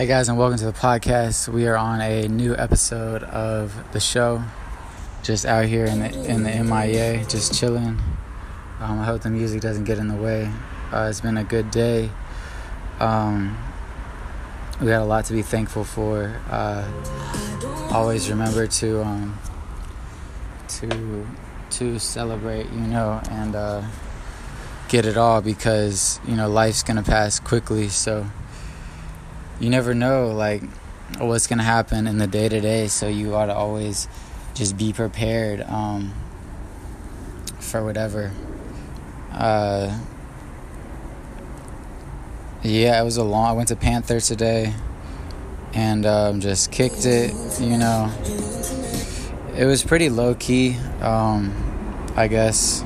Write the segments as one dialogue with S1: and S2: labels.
S1: Hey guys, and welcome to the podcast. We are on a new episode of the show. Just out here in the in the MIA, just chilling. Um, I hope the music doesn't get in the way. Uh, it's been a good day. Um, we got a lot to be thankful for. Uh, always remember to um, to to celebrate, you know, and uh, get it all because you know life's gonna pass quickly. So you never know like what's gonna happen in the day to day. So you ought to always just be prepared um, for whatever. Uh, yeah, it was a long. I went to Panther today, and um, just kicked it. You know, it was pretty low key. Um, I guess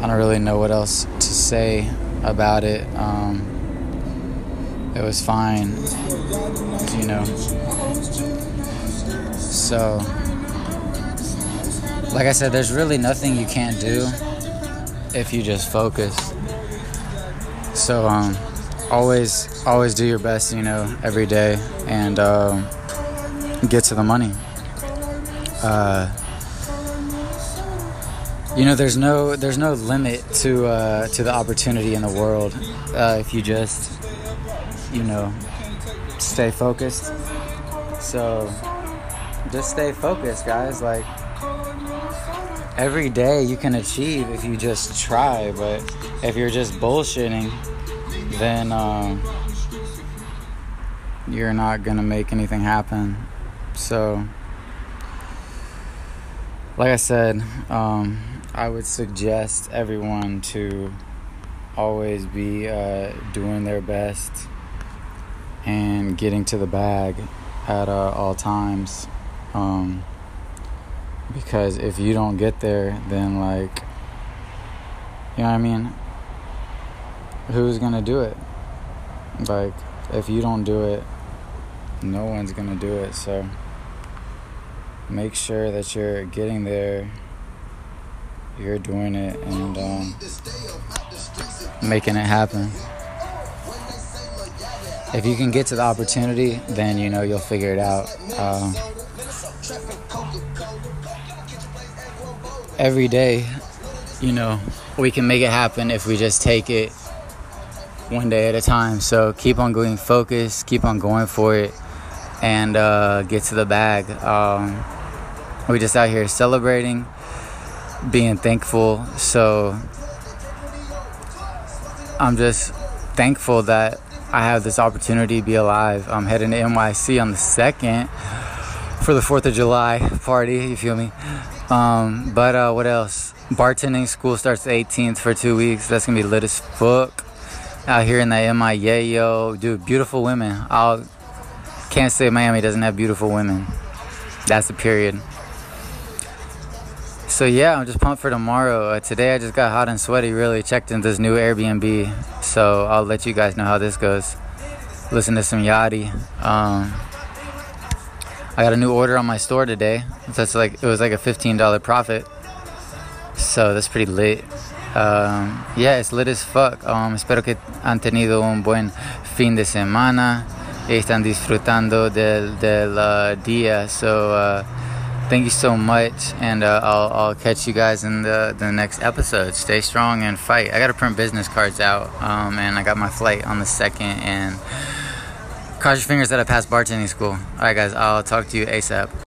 S1: I don't really know what else to say about it. Um, it was fine, you know. So, like I said, there's really nothing you can't do if you just focus. So, um, always, always do your best, you know, every day, and uh, get to the money. Uh, you know, there's no there's no limit to uh, to the opportunity in the world uh, if you just you know stay focused. So just stay focused, guys. Like every day you can achieve if you just try, but if you're just bullshitting, then um, you're not gonna make anything happen. So, like I said, um, I would suggest everyone to always be uh, doing their best and getting to the bag at uh, all times. Um, because if you don't get there, then, like, you know what I mean? Who's gonna do it? Like, if you don't do it, no one's gonna do it. So, make sure that you're getting there you're doing it and um, making it happen. If you can get to the opportunity, then you know you'll figure it out. Um, every day, you know, we can make it happen if we just take it one day at a time. So keep on going focused, keep on going for it, and uh, get to the bag. Um, we just out here celebrating being thankful. So I'm just thankful that I have this opportunity to be alive. I'm heading to NYC on the 2nd for the 4th of July party, you feel me? Um, but uh, what else? Bartending school starts the 18th for two weeks. That's gonna be lit as fuck. Out here in the MIA, yo. Dude, beautiful women. I can't say Miami doesn't have beautiful women. That's the period. So yeah, I'm just pumped for tomorrow. Uh, today I just got hot and sweaty. Really checked in this new Airbnb, so I'll let you guys know how this goes. Listen to some Yachty. Um, I got a new order on my store today. That's like it was like a $15 profit. So that's pretty lit. Um, yeah, it's lit as fuck. Um, espero que han tenido un buen fin de semana están disfrutando del, del uh, día. So. Uh, thank you so much, and uh, I'll, I'll catch you guys in the, the next episode. Stay strong and fight. I got to print business cards out, um, and I got my flight on the second. And cross your fingers that I pass bartending school. All right, guys, I'll talk to you ASAP.